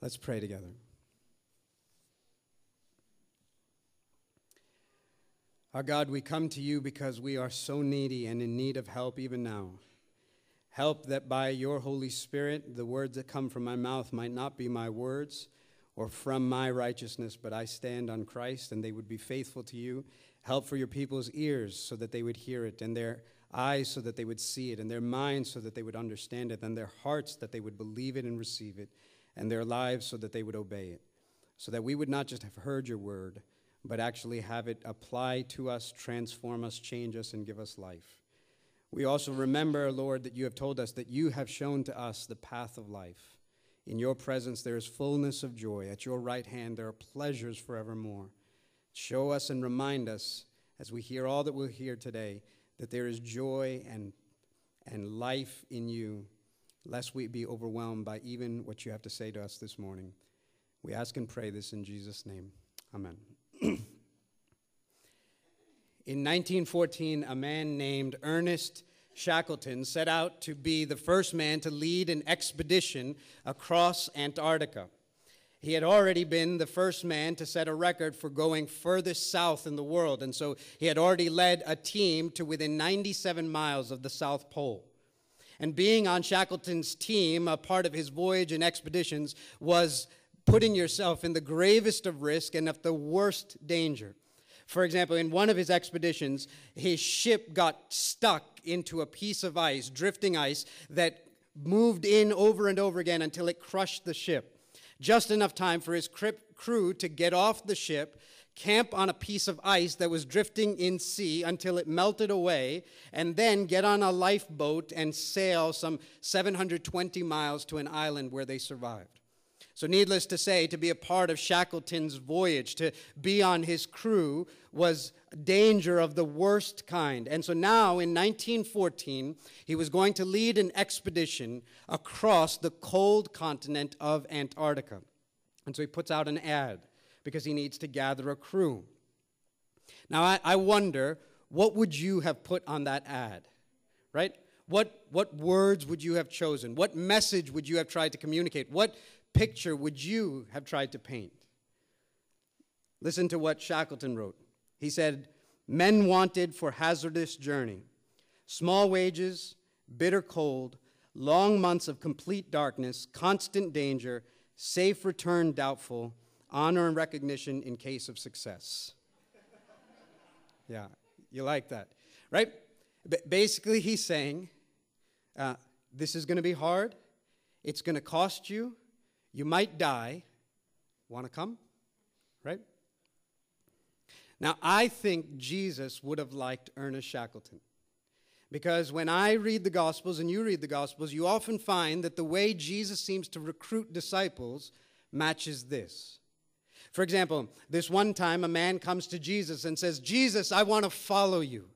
Let's pray together. Our God, we come to you because we are so needy and in need of help even now. Help that by your Holy Spirit, the words that come from my mouth might not be my words or from my righteousness, but I stand on Christ and they would be faithful to you. Help for your people's ears so that they would hear it, and their eyes so that they would see it, and their minds so that they would understand it, and their hearts that they would believe it and receive it, and their lives so that they would obey it. So that we would not just have heard your word, but actually have it apply to us, transform us, change us, and give us life. We also remember, Lord, that you have told us that you have shown to us the path of life. In your presence there is fullness of joy. At your right hand there are pleasures forevermore. Show us and remind us, as we hear all that we'll hear today, that there is joy and, and life in you, lest we be overwhelmed by even what you have to say to us this morning. We ask and pray this in Jesus' name. Amen. in 1914, a man named Ernest Shackleton set out to be the first man to lead an expedition across Antarctica. He had already been the first man to set a record for going furthest south in the world, and so he had already led a team to within 97 miles of the South Pole. And being on Shackleton's team, a part of his voyage and expeditions, was putting yourself in the gravest of risk and of the worst danger. For example, in one of his expeditions, his ship got stuck into a piece of ice, drifting ice, that moved in over and over again until it crushed the ship just enough time for his crew to get off the ship, camp on a piece of ice that was drifting in sea until it melted away, and then get on a lifeboat and sail some 720 miles to an island where they survived. So, needless to say, to be a part of Shackleton's voyage, to be on his crew, was danger of the worst kind. And so now, in 1914, he was going to lead an expedition across the cold continent of Antarctica. And so he puts out an ad because he needs to gather a crew. Now, I, I wonder, what would you have put on that ad? Right? What, what words would you have chosen? What message would you have tried to communicate? What picture would you have tried to paint? Listen to what Shackleton wrote. He said, Men wanted for hazardous journey, small wages, bitter cold, long months of complete darkness, constant danger, safe return doubtful, honor and recognition in case of success. yeah, you like that, right? B- basically, he's saying uh, this is going to be hard, it's going to cost you, you might die. Want to come? Right? Now, I think Jesus would have liked Ernest Shackleton. Because when I read the Gospels and you read the Gospels, you often find that the way Jesus seems to recruit disciples matches this. For example, this one time a man comes to Jesus and says, Jesus, I want to follow you.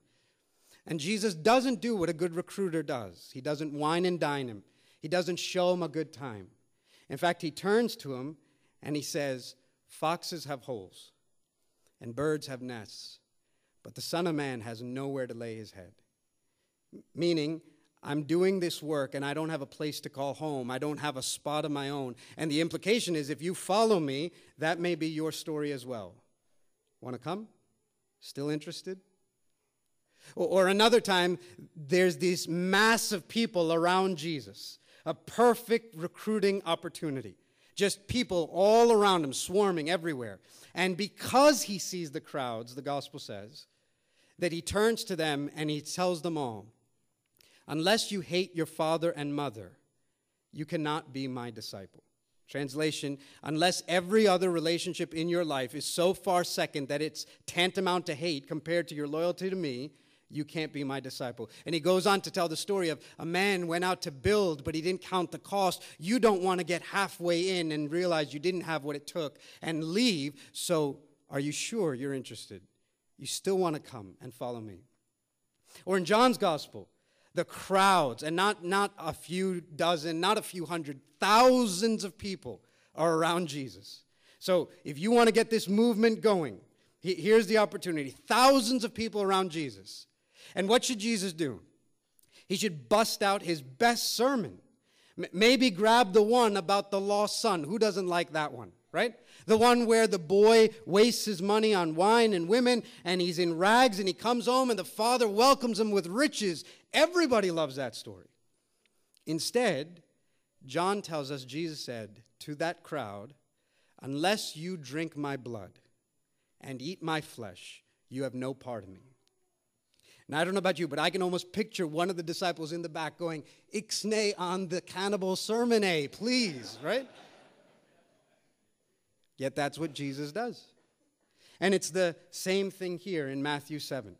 And Jesus doesn't do what a good recruiter does. He doesn't wine and dine him, he doesn't show him a good time. In fact, he turns to him and he says, Foxes have holes and birds have nests, but the Son of Man has nowhere to lay his head. Meaning, I'm doing this work and I don't have a place to call home. I don't have a spot of my own. And the implication is if you follow me, that may be your story as well. Want to come? Still interested? Or, another time, there's these mass of people around Jesus a perfect recruiting opportunity. Just people all around him, swarming everywhere. And because he sees the crowds, the gospel says, that he turns to them and he tells them all, Unless you hate your father and mother, you cannot be my disciple. Translation, unless every other relationship in your life is so far second that it's tantamount to hate compared to your loyalty to me, you can't be my disciple. And he goes on to tell the story of a man went out to build, but he didn't count the cost. You don't want to get halfway in and realize you didn't have what it took and leave. So, are you sure you're interested? You still want to come and follow me. Or in John's gospel, the crowds, and not, not a few dozen, not a few hundred, thousands of people are around Jesus. So, if you want to get this movement going, here's the opportunity thousands of people around Jesus. And what should Jesus do? He should bust out his best sermon. Maybe grab the one about the lost son. Who doesn't like that one, right? The one where the boy wastes his money on wine and women and he's in rags and he comes home and the father welcomes him with riches. Everybody loves that story. Instead, John tells us Jesus said to that crowd, Unless you drink my blood and eat my flesh, you have no part of me. Now, I don't know about you, but I can almost picture one of the disciples in the back going, Ixnay on the cannibal sermon, eh, please, right? Yet that's what Jesus does. And it's the same thing here in Matthew 7.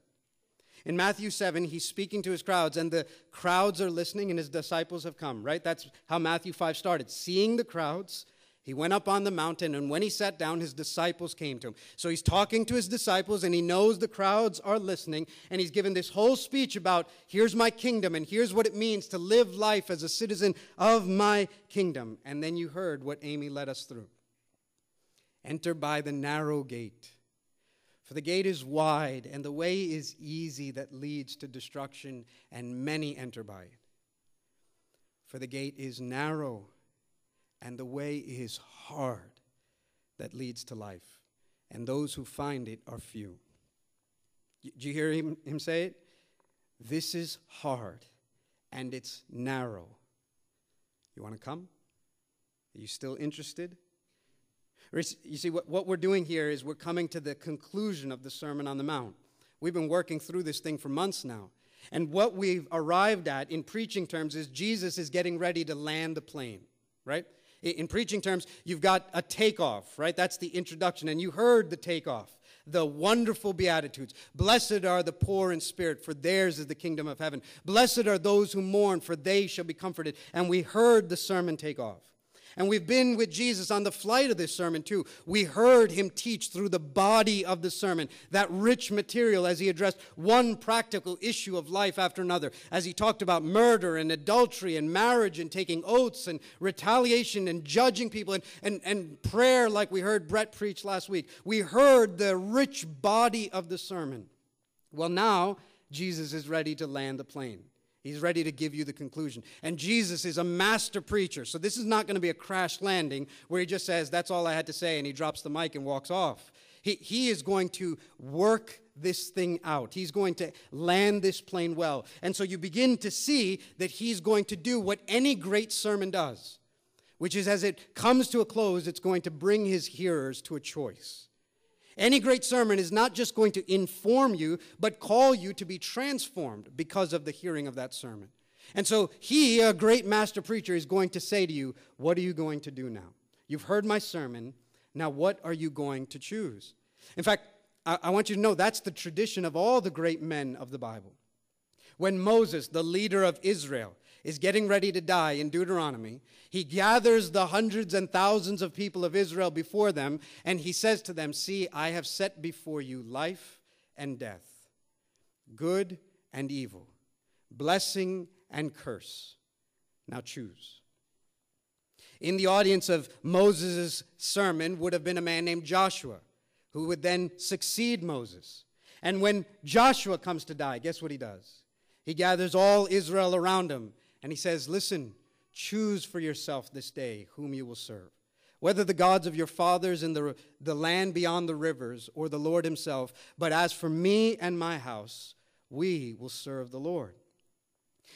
In Matthew 7, he's speaking to his crowds, and the crowds are listening, and his disciples have come, right? That's how Matthew 5 started. Seeing the crowds, he went up on the mountain, and when he sat down, his disciples came to him. So he's talking to his disciples, and he knows the crowds are listening, and he's given this whole speech about here's my kingdom, and here's what it means to live life as a citizen of my kingdom. And then you heard what Amy led us through enter by the narrow gate. For the gate is wide, and the way is easy that leads to destruction, and many enter by it. For the gate is narrow and the way is hard that leads to life, and those who find it are few. Do you hear him, him say it? This is hard and it's narrow. You want to come? Are you still interested? You see, what, what we're doing here is we're coming to the conclusion of the Sermon on the Mount. We've been working through this thing for months now. And what we've arrived at in preaching terms is Jesus is getting ready to land the plane, right? In preaching terms, you've got a takeoff, right? That's the introduction. And you heard the takeoff, the wonderful Beatitudes. Blessed are the poor in spirit, for theirs is the kingdom of heaven. Blessed are those who mourn, for they shall be comforted. And we heard the sermon take off. And we've been with Jesus on the flight of this sermon too. We heard him teach through the body of the sermon, that rich material as he addressed one practical issue of life after another, as he talked about murder and adultery and marriage and taking oaths and retaliation and judging people and, and, and prayer, like we heard Brett preach last week. We heard the rich body of the sermon. Well, now Jesus is ready to land the plane. He's ready to give you the conclusion. And Jesus is a master preacher. So this is not going to be a crash landing where he just says, That's all I had to say, and he drops the mic and walks off. He, he is going to work this thing out. He's going to land this plane well. And so you begin to see that he's going to do what any great sermon does, which is as it comes to a close, it's going to bring his hearers to a choice. Any great sermon is not just going to inform you, but call you to be transformed because of the hearing of that sermon. And so he, a great master preacher, is going to say to you, What are you going to do now? You've heard my sermon. Now, what are you going to choose? In fact, I, want you to know that's the tradition of all the great men of the Bible. When Moses, the leader of Israel, is getting ready to die in Deuteronomy, he gathers the hundreds and thousands of people of Israel before them, and he says to them, See, I have set before you life and death, good and evil, blessing and curse. Now choose. In the audience of Moses' sermon would have been a man named Joshua, who would then succeed Moses. And when Joshua comes to die, guess what he does? He gathers all Israel around him and he says, Listen, choose for yourself this day whom you will serve, whether the gods of your fathers in the, the land beyond the rivers or the Lord himself. But as for me and my house, we will serve the Lord.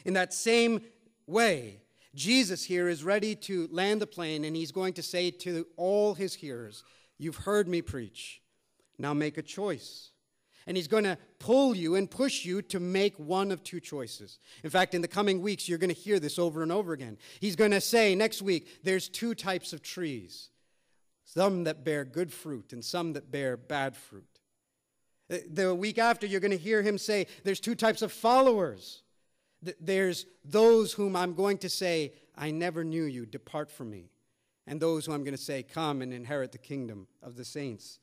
In that same way, Jesus here is ready to land the plane, and he's going to say to all his hearers, You've heard me preach. Now make a choice. And he's going to pull you and push you to make one of two choices. In fact, in the coming weeks, you're going to hear this over and over again. He's going to say next week, there's two types of trees some that bear good fruit and some that bear bad fruit. The week after, you're going to hear him say, there's two types of followers. There's those whom I'm going to say, I never knew you, depart from me. And those who I'm going to say, come and inherit the kingdom of the saints.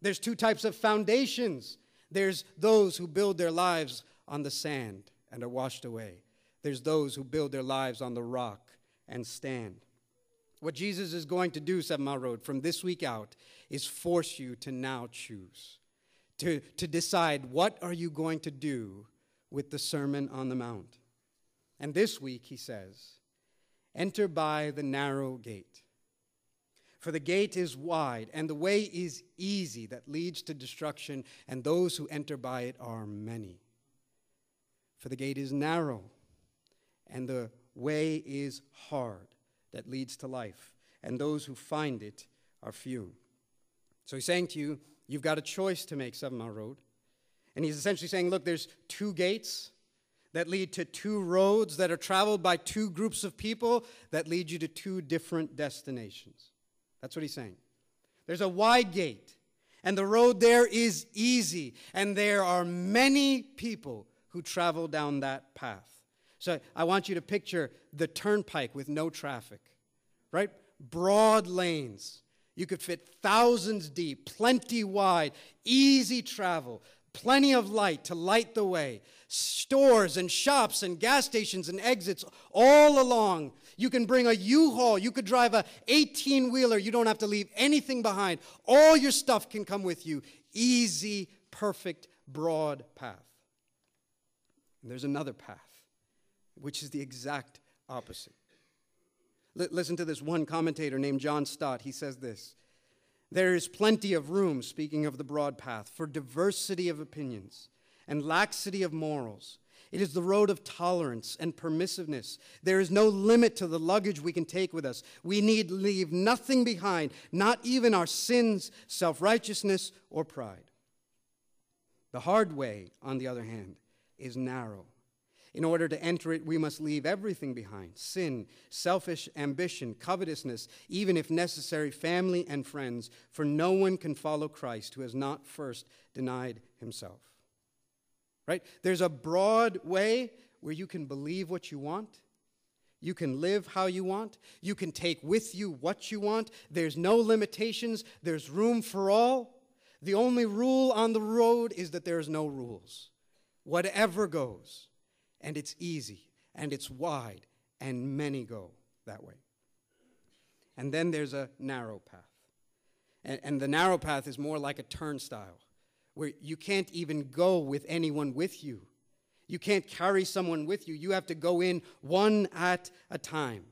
There's two types of foundations. There's those who build their lives on the sand and are washed away. There's those who build their lives on the rock and stand. What Jesus is going to do, Seven Mile Road, from this week out, is force you to now choose, to, to decide what are you going to do with the Sermon on the Mount. And this week, he says, Enter by the narrow gate. For the gate is wide, and the way is easy that leads to destruction, and those who enter by it are many. For the gate is narrow, and the way is hard that leads to life, and those who find it are few. So he's saying to you, you've got a choice to make, Seven Mile Road. And he's essentially saying, look, there's two gates that lead to two roads that are traveled by two groups of people that lead you to two different destinations. That's what he's saying. There's a wide gate, and the road there is easy, and there are many people who travel down that path. So I want you to picture the turnpike with no traffic, right? Broad lanes. You could fit thousands deep, plenty wide, easy travel, plenty of light to light the way, stores and shops and gas stations and exits all along. You can bring a U-Haul, you could drive a 18-wheeler, you don't have to leave anything behind. All your stuff can come with you. Easy, perfect, broad path. And there's another path, which is the exact opposite. L- listen to this one commentator named John Stott. He says this There is plenty of room, speaking of the broad path, for diversity of opinions and laxity of morals. It is the road of tolerance and permissiveness. There is no limit to the luggage we can take with us. We need leave nothing behind, not even our sins, self righteousness, or pride. The hard way, on the other hand, is narrow. In order to enter it, we must leave everything behind sin, selfish ambition, covetousness, even if necessary, family and friends, for no one can follow Christ who has not first denied himself. Right? There's a broad way where you can believe what you want. You can live how you want. You can take with you what you want. There's no limitations. There's room for all. The only rule on the road is that there's no rules. Whatever goes. And it's easy and it's wide, and many go that way. And then there's a narrow path. And, and the narrow path is more like a turnstile where you can't even go with anyone with you. You can't carry someone with you. You have to go in one at a time.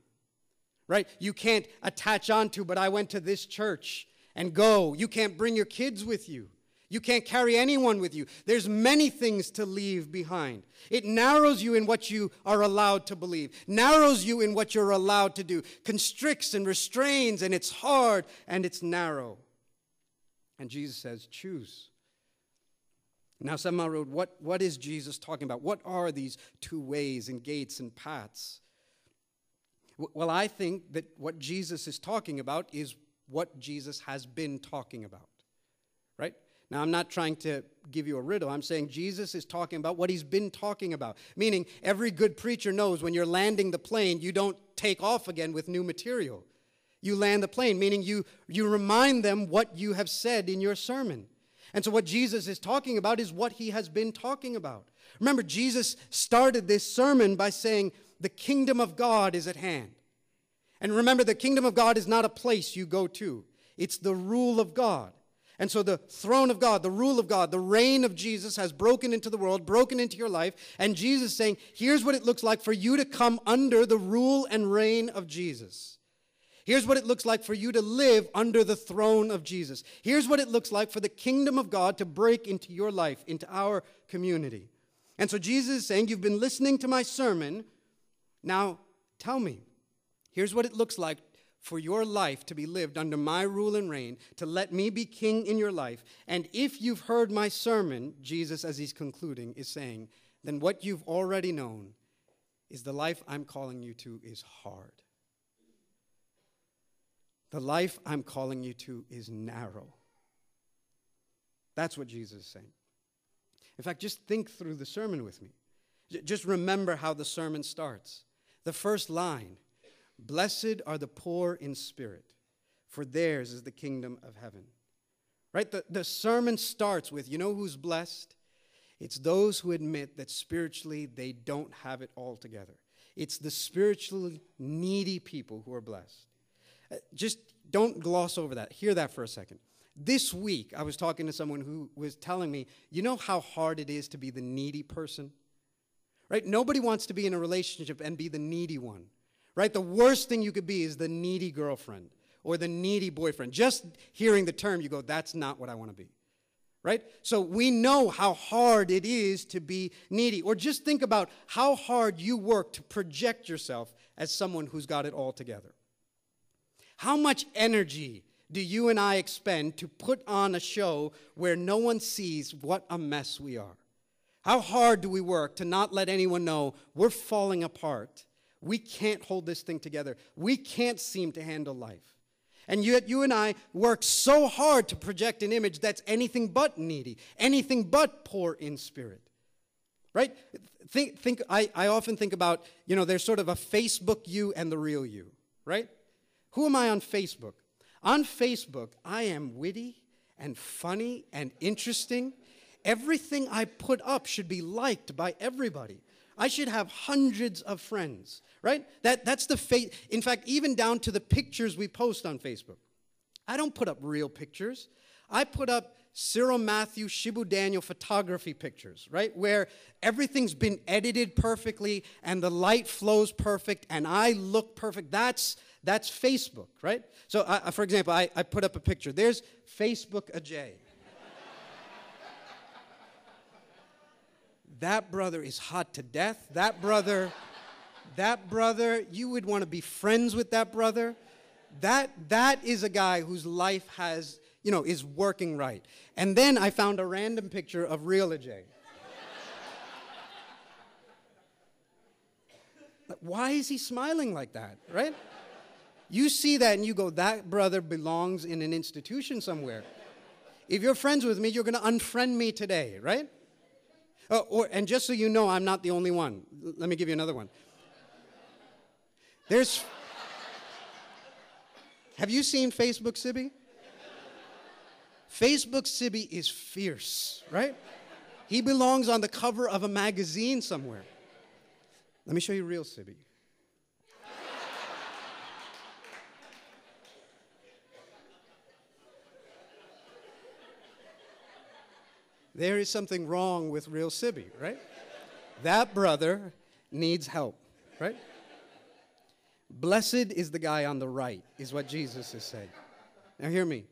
Right? You can't attach onto, but I went to this church and go. You can't bring your kids with you. You can't carry anyone with you. There's many things to leave behind. It narrows you in what you are allowed to believe, narrows you in what you're allowed to do, constricts and restrains, and it's hard and it's narrow. And Jesus says, choose. Now, Mile Road, what, what is Jesus talking about? What are these two ways and gates and paths? Well, I think that what Jesus is talking about is what Jesus has been talking about, right? Now, I'm not trying to give you a riddle. I'm saying Jesus is talking about what he's been talking about. Meaning, every good preacher knows when you're landing the plane, you don't take off again with new material. You land the plane, meaning you, you remind them what you have said in your sermon. And so, what Jesus is talking about is what he has been talking about. Remember, Jesus started this sermon by saying, The kingdom of God is at hand. And remember, the kingdom of God is not a place you go to, it's the rule of God. And so the throne of God, the rule of God, the reign of Jesus has broken into the world, broken into your life. And Jesus saying, here's what it looks like for you to come under the rule and reign of Jesus. Here's what it looks like for you to live under the throne of Jesus. Here's what it looks like for the kingdom of God to break into your life, into our community. And so Jesus is saying, You've been listening to my sermon. Now tell me, here's what it looks like for your life to be lived under my rule and reign, to let me be king in your life. And if you've heard my sermon, Jesus, as he's concluding, is saying, then what you've already known is the life I'm calling you to is hard. The life I'm calling you to is narrow. That's what Jesus is saying. In fact, just think through the sermon with me. Just remember how the sermon starts. The first line Blessed are the poor in spirit, for theirs is the kingdom of heaven. Right? The, the sermon starts with you know who's blessed? It's those who admit that spiritually they don't have it all together. It's the spiritually needy people who are blessed. Just don't gloss over that. Hear that for a second. This week, I was talking to someone who was telling me, you know how hard it is to be the needy person? Right? Nobody wants to be in a relationship and be the needy one right? The worst thing you could be is the needy girlfriend or the needy boyfriend. Just hearing the term, you go, that's not what I want to be. Right? So we know how hard it is to be needy. Or just think about how hard you work to project yourself as someone who's got it all together. How much energy do you and I expend to put on a show where no one sees what a mess we are? How hard do we work to not let anyone know we're falling apart? We can't hold this thing together. We can't seem to handle life. And yet, you and I work so hard to project an image that's anything but needy, anything but poor in spirit. Right? Think, think, I, I often think about, you know, there's sort of a Facebook you and the real you, right? Who am I on Facebook? On Facebook, I am witty and funny and interesting. Everything I put up should be liked by everybody. I should have hundreds of friends right? That, that's the faith. In fact, even down to the pictures we post on Facebook. I don't put up real pictures. I put up Cyril Matthew, Shibu Daniel photography pictures, right? Where everything's been edited perfectly and the light flows perfect and I look perfect. That's, that's Facebook, right? So, I, for example, I, I put up a picture. There's Facebook Ajay. that brother is hot to death. That brother that brother, you would want to be friends with that brother. That, that is a guy whose life has, you know, is working right. And then I found a random picture of real Ajay. Why is he smiling like that, right? You see that and you go, that brother belongs in an institution somewhere. If you're friends with me, you're going to unfriend me today, right? Oh, or, and just so you know, I'm not the only one. Let me give you another one. There's. Have you seen Facebook Sibby? Facebook Sibby is fierce, right? He belongs on the cover of a magazine somewhere. Let me show you real Sibby. There is something wrong with real Sibby, right? That brother needs help, right? Blessed is the guy on the right, is what Jesus is saying. Now, hear me.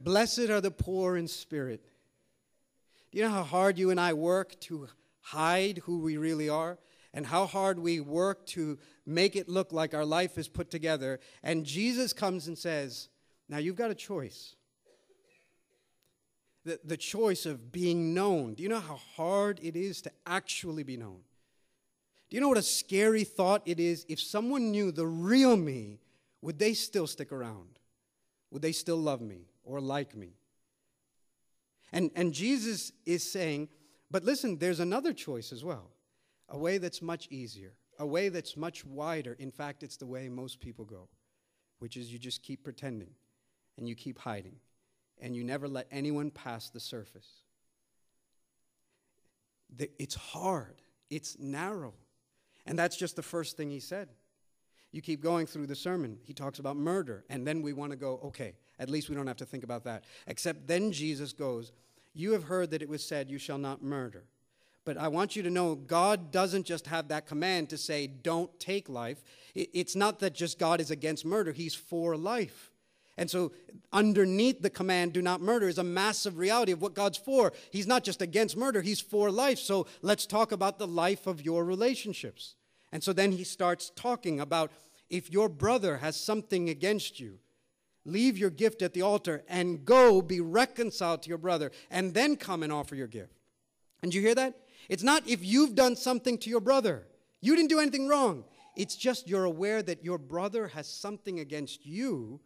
Blessed are the poor in spirit. Do you know how hard you and I work to hide who we really are? And how hard we work to make it look like our life is put together. And Jesus comes and says, Now you've got a choice. The, the choice of being known. Do you know how hard it is to actually be known? Do you know what a scary thought it is? If someone knew the real me, would they still stick around? Would they still love me or like me? And, and Jesus is saying, but listen, there's another choice as well a way that's much easier, a way that's much wider. In fact, it's the way most people go, which is you just keep pretending and you keep hiding and you never let anyone pass the surface. It's hard, it's narrow. And that's just the first thing he said. You keep going through the sermon, he talks about murder. And then we want to go, okay, at least we don't have to think about that. Except then Jesus goes, You have heard that it was said, You shall not murder. But I want you to know God doesn't just have that command to say, Don't take life. It's not that just God is against murder, He's for life. And so, underneath the command, do not murder, is a massive reality of what God's for. He's not just against murder, He's for life. So, let's talk about the life of your relationships. And so then he starts talking about if your brother has something against you, leave your gift at the altar and go be reconciled to your brother, and then come and offer your gift. And you hear that? It's not if you've done something to your brother, you didn't do anything wrong. It's just you're aware that your brother has something against you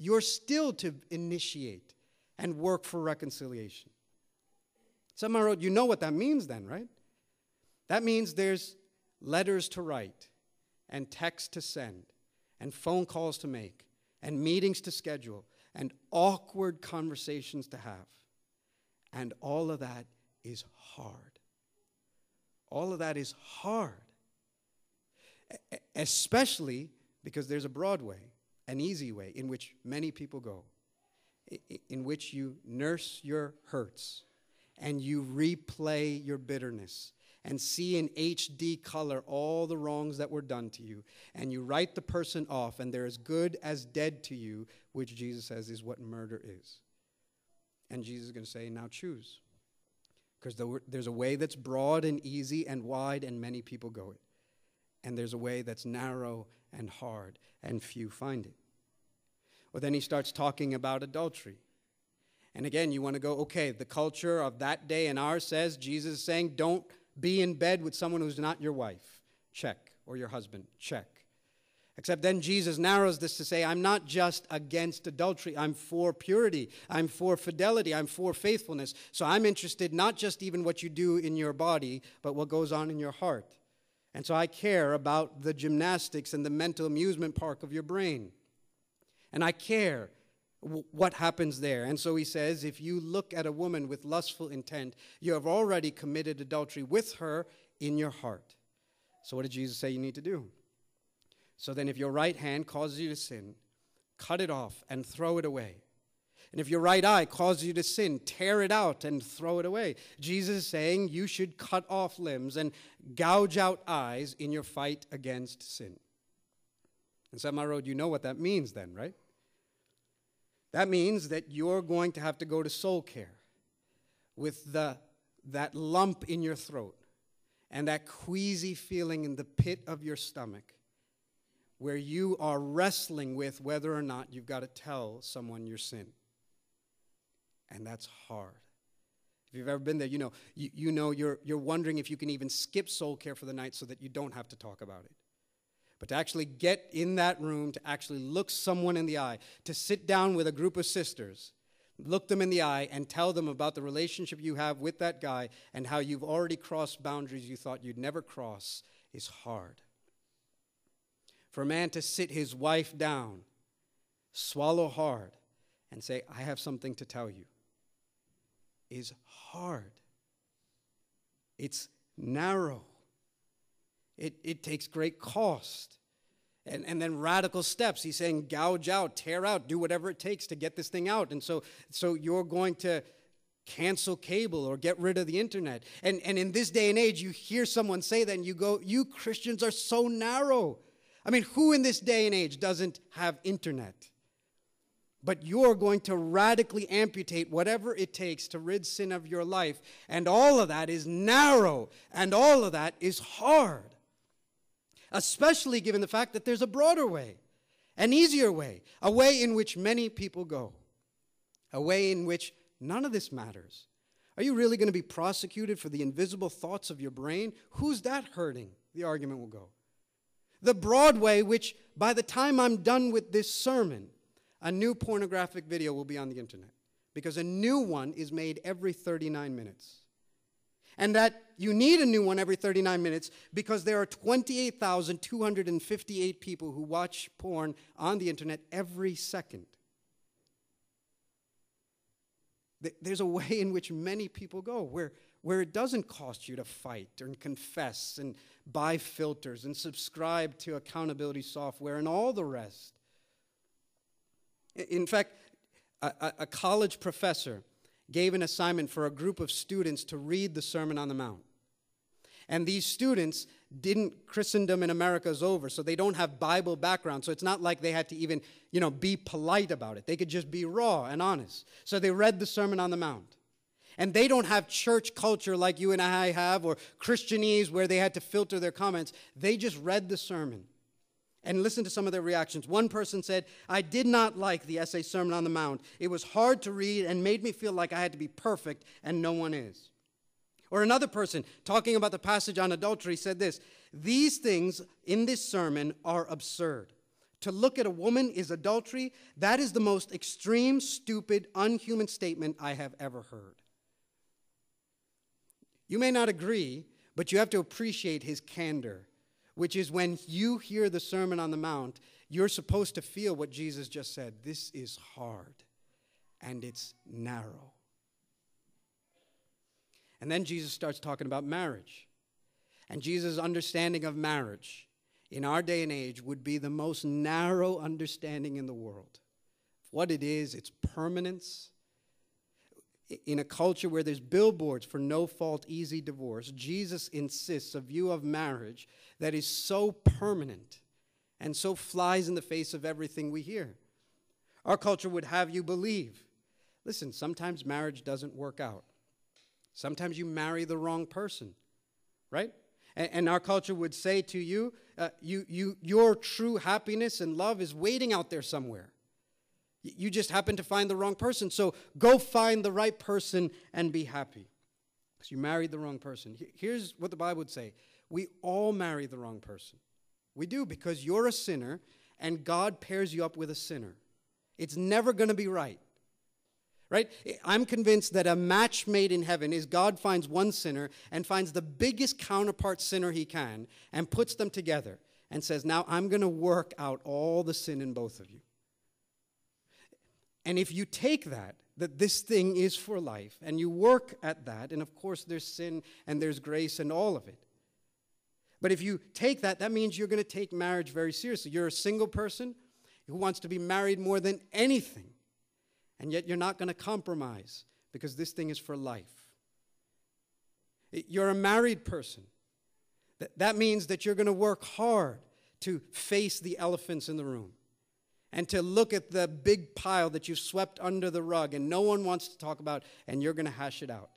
you're still to initiate and work for reconciliation. Someone wrote, You know what that means then, right? That means there's letters to write, and texts to send, and phone calls to make, and meetings to schedule, and awkward conversations to have. And all of that is hard. All of that is hard. Especially because there's a broad way an easy way in which many people go, in which you nurse your hurts and you replay your bitterness and see in HD color all the wrongs that were done to you, and you write the person off, and they're as good as dead to you, which Jesus says is what murder is. And Jesus is going to say, Now choose. Because there's a way that's broad and easy and wide, and many people go it. And there's a way that's narrow and hard, and few find it. Well, then he starts talking about adultery. And again, you want to go, okay, the culture of that day and ours says, Jesus is saying, don't be in bed with someone who's not your wife. Check. Or your husband. Check. Except then Jesus narrows this to say, I'm not just against adultery, I'm for purity, I'm for fidelity, I'm for faithfulness. So I'm interested not just even what you do in your body, but what goes on in your heart. And so I care about the gymnastics and the mental amusement park of your brain. And I care what happens there. And so he says, if you look at a woman with lustful intent, you have already committed adultery with her in your heart. So what did Jesus say you need to do? So then, if your right hand causes you to sin, cut it off and throw it away. And if your right eye causes you to sin, tear it out and throw it away. Jesus is saying you should cut off limbs and gouge out eyes in your fight against sin. And Road, you know what that means then, right? That means that you're going to have to go to soul care with the, that lump in your throat and that queasy feeling in the pit of your stomach where you are wrestling with whether or not you've got to tell someone your sin. And that's hard. If you've ever been there, you know, you, you know you're, you're wondering if you can even skip soul care for the night so that you don't have to talk about it. But to actually get in that room, to actually look someone in the eye, to sit down with a group of sisters, look them in the eye, and tell them about the relationship you have with that guy and how you've already crossed boundaries you thought you'd never cross is hard for a man to sit his wife down, swallow hard, and say, I have something to tell you, is hard. It's narrow. It, it takes great cost. And, and then radical steps. He's saying, gouge out, tear out, do whatever it takes to get this thing out. And so, so you're going to cancel cable or get rid of the internet. And, and in this day and age, you hear someone say that and you go, You Christians are so narrow. I mean, who in this day and age doesn't have internet? But you're going to radically amputate whatever it takes to rid sin of your life. And all of that is narrow, and all of that is hard. Especially given the fact that there's a broader way, an easier way, a way in which many people go, a way in which none of this matters. Are you really going to be prosecuted for the invisible thoughts of your brain? Who's that hurting? The argument will go the broad way, which by the time I'm done with this sermon, a new pornographic video will be on the internet because a new one is made every 39 minutes. And that you need a new one every 39 minutes because there are 28,258 people who watch porn on the internet every second. There's a way in which many people go where where it doesn't cost you to fight and confess and buy filters and subscribe to accountability software and all the rest. In fact, a, a, college professor gave an assignment for a group of students to read the Sermon on the Mount. And these students didn't Christendom in America is over, so they don't have Bible background. So it's not like they had to even, you know, be polite about it. They could just be raw and honest. So they read the Sermon on the Mount. And they don't have church culture like you and I have, or Christianese where they had to filter their comments. They just read the sermon and listen to some of their reactions. One person said, I did not like the essay Sermon on the Mount. It was hard to read and made me feel like I had to be perfect, and no one is. Or another person, talking about the passage on adultery, said this These things in this sermon are absurd. To look at a woman is adultery. That is the most extreme, stupid, unhuman statement I have ever heard. You may not agree, but you have to appreciate his candor, which is when you hear the Sermon on the Mount, you're supposed to feel what Jesus just said. This is hard and it's narrow. And then Jesus starts talking about marriage. And Jesus' understanding of marriage in our day and age would be the most narrow understanding in the world. What it is, its permanence, in a culture where there's billboards for no fault, easy divorce, Jesus insists a view of marriage that is so permanent and so flies in the face of everything we hear. Our culture would have you believe listen, sometimes marriage doesn't work out. Sometimes you marry the wrong person, right? And, and our culture would say to you, uh, you, you, your true happiness and love is waiting out there somewhere. You just happen to find the wrong person. So go find the right person and be happy. Because you married the wrong person. Here's what the Bible would say we all marry the wrong person. We do because you're a sinner and God pairs you up with a sinner. It's never going to be right. Right? I'm convinced that a match made in heaven is God finds one sinner and finds the biggest counterpart sinner he can and puts them together and says, Now I'm going to work out all the sin in both of you. And if you take that, that this thing is for life, and you work at that, and of course there's sin and there's grace and all of it. But if you take that, that means you're going to take marriage very seriously. You're a single person who wants to be married more than anything, and yet you're not going to compromise because this thing is for life. You're a married person. That means that you're going to work hard to face the elephants in the room and to look at the big pile that you've swept under the rug and no one wants to talk about, and you're going to hash it out.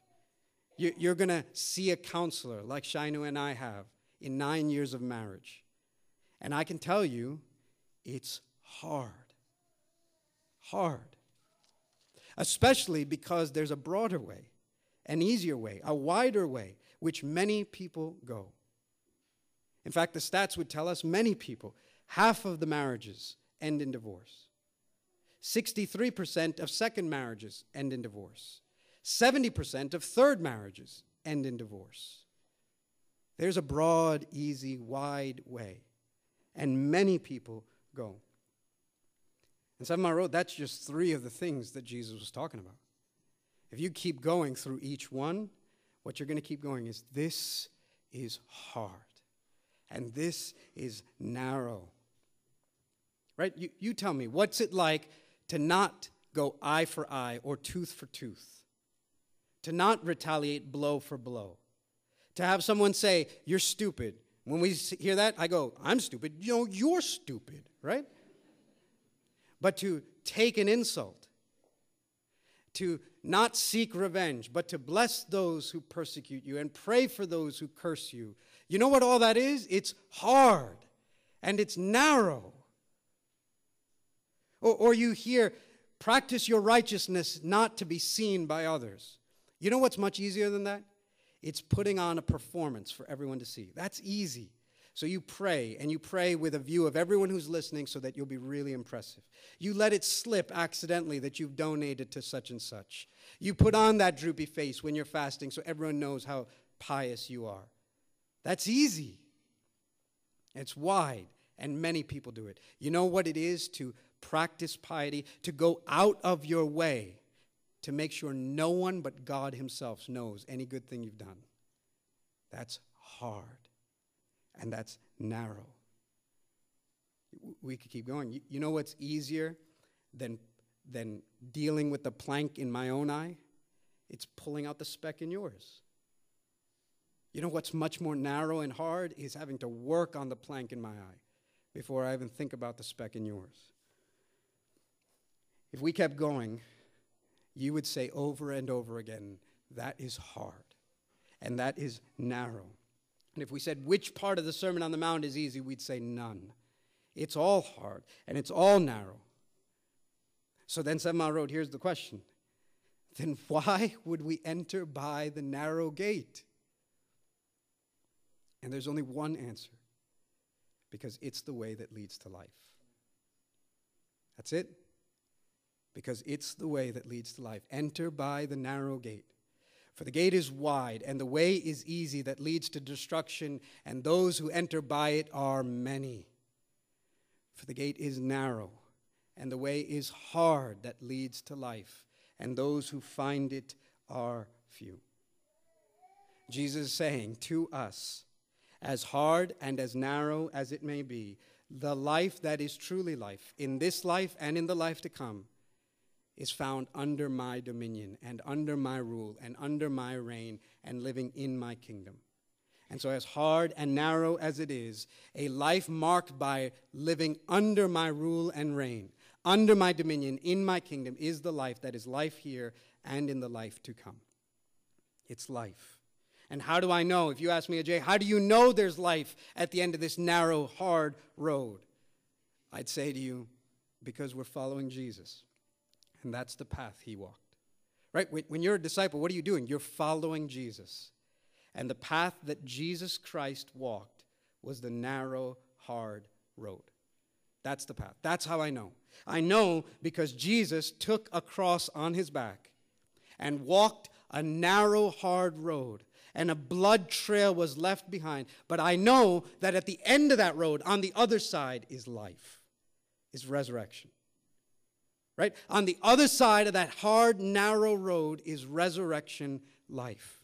You're going to see a counselor like Shainu and I have in nine years of marriage. And I can tell you, it's hard. Hard. Especially because there's a broader way, an easier way, a wider way, which many people go. In fact, the stats would tell us many people, half of the marriages end in divorce. 63% of second marriages end in divorce. 70% of third marriages end in divorce. There's a broad, easy, wide way, and many people go. And Seven Mile Road, that's just three of the things that Jesus was talking about. If you keep going through each one, what you're going to keep going is this is hard, and this is narrow, Right? You, you tell me, what's it like to not go eye for eye or tooth for tooth? To not retaliate blow for blow? To have someone say, You're stupid. When we hear that, I go, I'm stupid. You know, you're stupid, right? But to take an insult, to not seek revenge, but to bless those who persecute you and pray for those who curse you. You know what all that is? It's hard and it's narrow or, or you hear, practice your righteousness not to be seen by others. You know what's much easier than that? It's putting on a performance for everyone to see. That's easy. So you pray, and you pray with a view of everyone who's listening so that you'll be really impressive. You let it slip accidentally that you've donated to such and such. You put on that droopy face when you're fasting so everyone knows how pious you are. That's easy. It's wide, and many people do it. You know what it is to practice piety, to go out of your way to make sure no one but God Himself knows any good thing you've done. That's hard and that's narrow. We could keep going. You know what's easier than, than dealing with the plank in my own eye? It's pulling out the speck in yours. You know what's much more narrow and hard is having to work on the plank in my eye before I even think about the speck in yours. If we kept going, you would say over and over again, that is hard and that is narrow. And if we said which part of the Sermon on the Mount is easy, we'd say none. It's all hard and it's all narrow. So then Seven wrote, here's the question. Then why would we enter by the narrow gate? And there's only one answer because it's the way that leads to life. That's it because it's the way that leads to life. Enter by the narrow gate. For the gate is wide, and the way is easy that leads to destruction, and those who enter by it are many. For the gate is narrow, and the way is hard that leads to life, and those who find it are few. Jesus is saying to us, as hard and as narrow as it may be, the life that is truly life, in this life and in the life to come, is found under my dominion and under my rule and under my reign and living in my kingdom. And so, as hard and narrow as it is, a life marked by living under my rule and reign, under my dominion, in my kingdom, is the life that is life here and in the life to come. It's life. And how do I know? If you ask me, Ajay, how do you know there's life at the end of this narrow, hard road? I'd say to you, because we're following Jesus. And that's the path he walked. Right? When you're a disciple, what are you doing? You're following Jesus. And the path that Jesus Christ walked was the narrow, hard road. That's the path. That's how I know. I know because Jesus took a cross on his back and walked a narrow, hard road, and a blood trail was left behind. But I know that at the end of that road, on the other side, is life, is resurrection. Right? On the other side of that hard, narrow road is resurrection life.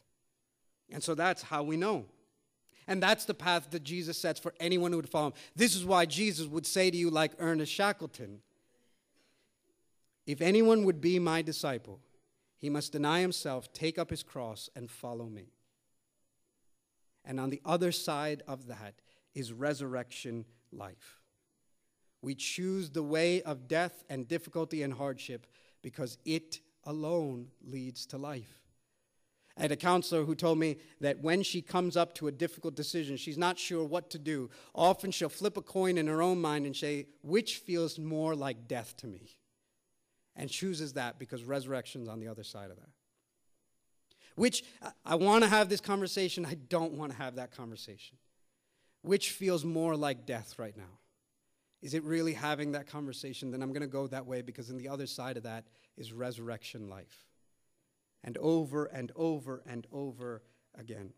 And so that's how we know. And that's the path that Jesus sets for anyone who would follow him. This is why Jesus would say to you, like Ernest Shackleton, if anyone would be my disciple, he must deny himself, take up his cross, and follow me. And on the other side of that is resurrection life. We choose the way of death and difficulty and hardship because it alone leads to life. I had a counselor who told me that when she comes up to a difficult decision, she's not sure what to do. Often she'll flip a coin in her own mind and say, Which feels more like death to me? And chooses that because resurrection's on the other side of that. Which I want to have this conversation, I don't want to have that conversation. Which feels more like death right now? Is it really having that conversation? Then I'm going to go that way because on the other side of that is resurrection life. And over and over and over again.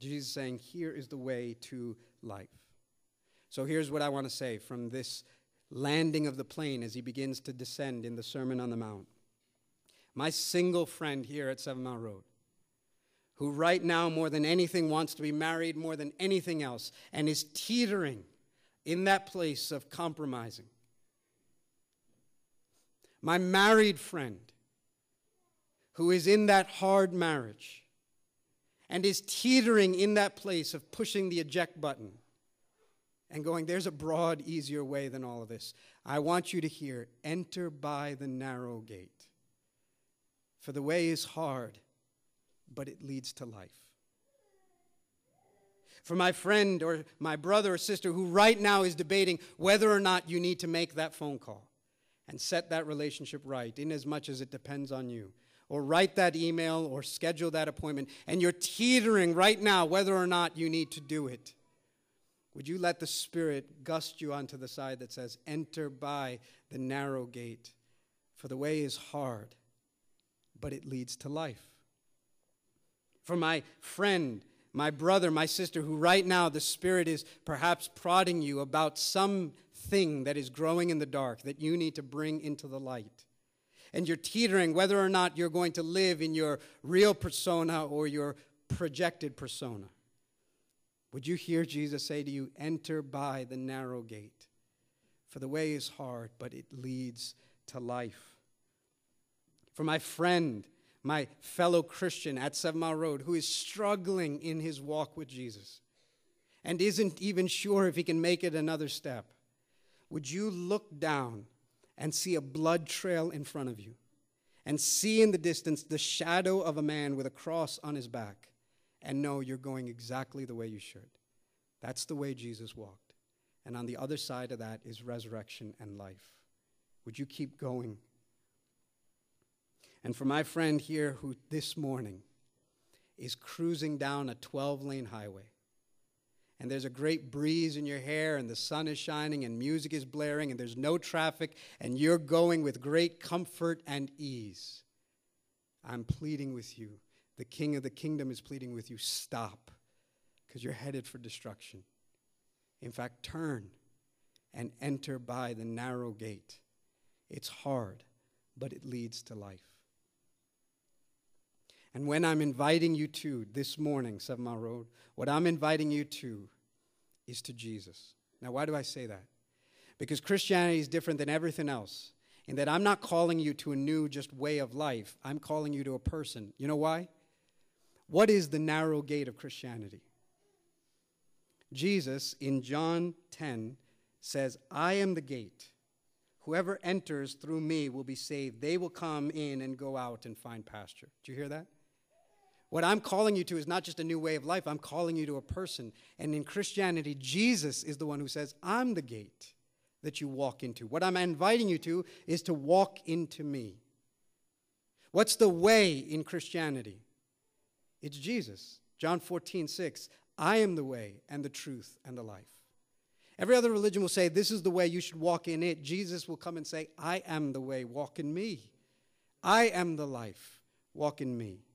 Jesus saying, Here is the way to life. So here's what I want to say from this landing of the plane as he begins to descend in the Sermon on the Mount. My single friend here at Seven Mile Road, who right now more than anything wants to be married more than anything else and is teetering in that place of compromising. My married friend who is in that hard marriage and is teetering in that place of pushing the eject button and going, There's a broad, easier way than all of this. I want you to hear enter by the narrow gate. For the way is hard, but it leads to life for my friend or my brother or sister who right now is debating whether or not you need to make that phone call and set that relationship right, in as much as it depends on you. Or write that email or schedule that appointment, and you're teetering right now whether or not you need to do it. Would you let the Spirit gust you onto the side that says, Enter by the narrow gate? For the way is hard, but it leads to life. For my friend my brother, my sister, who right now the Spirit is perhaps prodding you about something that is growing in the dark that you need to bring into the light. And you're teetering whether or not you're going to live in your real persona or your projected persona. Would you hear Jesus say to you, Enter by the narrow gate? For the way is hard, but it leads to life. For my friend, my fellow Christian at Seven Mile Road who is struggling in his walk with Jesus and isn't even sure if he can make it another step, would you look down and see a blood trail in front of you and see in the distance the shadow of a man with a cross on his back and know you're going exactly the way you should? That's the way Jesus walked. And on the other side of that is resurrection and life. Would you keep going? And for my friend here who this morning is cruising down a 12 lane highway, and there's a great breeze in your hair, and the sun is shining, and music is blaring, and there's no traffic, and you're going with great comfort and ease, I'm pleading with you. The King of the kingdom is pleading with you stop, because you're headed for destruction. In fact, turn and enter by the narrow gate. It's hard, but it leads to life. And when I'm inviting you to this morning, Seven Mile Road, what I'm inviting you to is to Jesus. Now, why do I say that? Because Christianity is different than everything else. in that I'm not calling you to a new just way of life. I'm calling you to a person. You know why? What is the narrow gate of Christianity? Jesus in John 10 says, I am the gate. Whoever enters through me will be saved. They will come in and go out and find pasture. Do you hear that? What I'm calling you to is not just a new way of life, I'm calling you to a person. And in Christianity, Jesus is the one who says, I'm the gate that you walk into. What I'm inviting you to is to walk into me. What's the way in Christianity? It's Jesus. John 14, 6. I am the way and the truth and the life. Every other religion will say, This is the way you should walk in it. Jesus will come and say, I am the way, walk in me. I am the life, walk in me.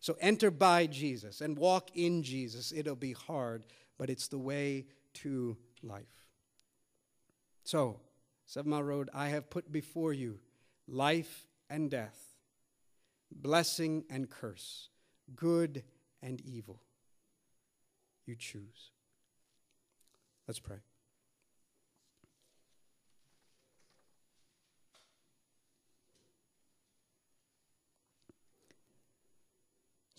So enter by Jesus and walk in Jesus. It'll be hard, but it's the way to life. So, Seven Mile Road, I have put before you life and death, blessing and curse, good and evil. You choose. Let's pray.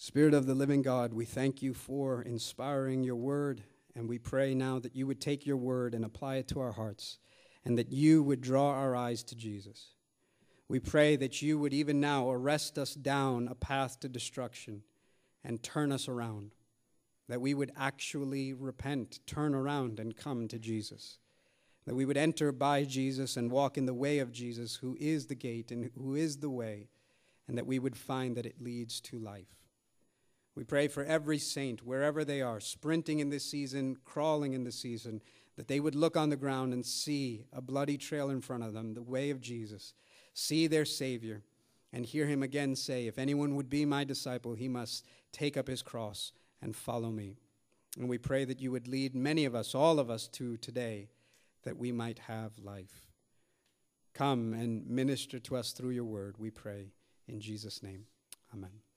Spirit of the living God, we thank you for inspiring your word, and we pray now that you would take your word and apply it to our hearts, and that you would draw our eyes to Jesus. We pray that you would even now arrest us down a path to destruction and turn us around, that we would actually repent, turn around, and come to Jesus. That we would enter by Jesus and walk in the way of Jesus, who is the gate and who is the way, and that we would find that it leads to life. We pray for every saint, wherever they are, sprinting in this season, crawling in this season, that they would look on the ground and see a bloody trail in front of them, the way of Jesus, see their Savior, and hear him again say, If anyone would be my disciple, he must take up his cross and follow me. And we pray that you would lead many of us, all of us, to today, that we might have life. Come and minister to us through your word, we pray. In Jesus' name, amen.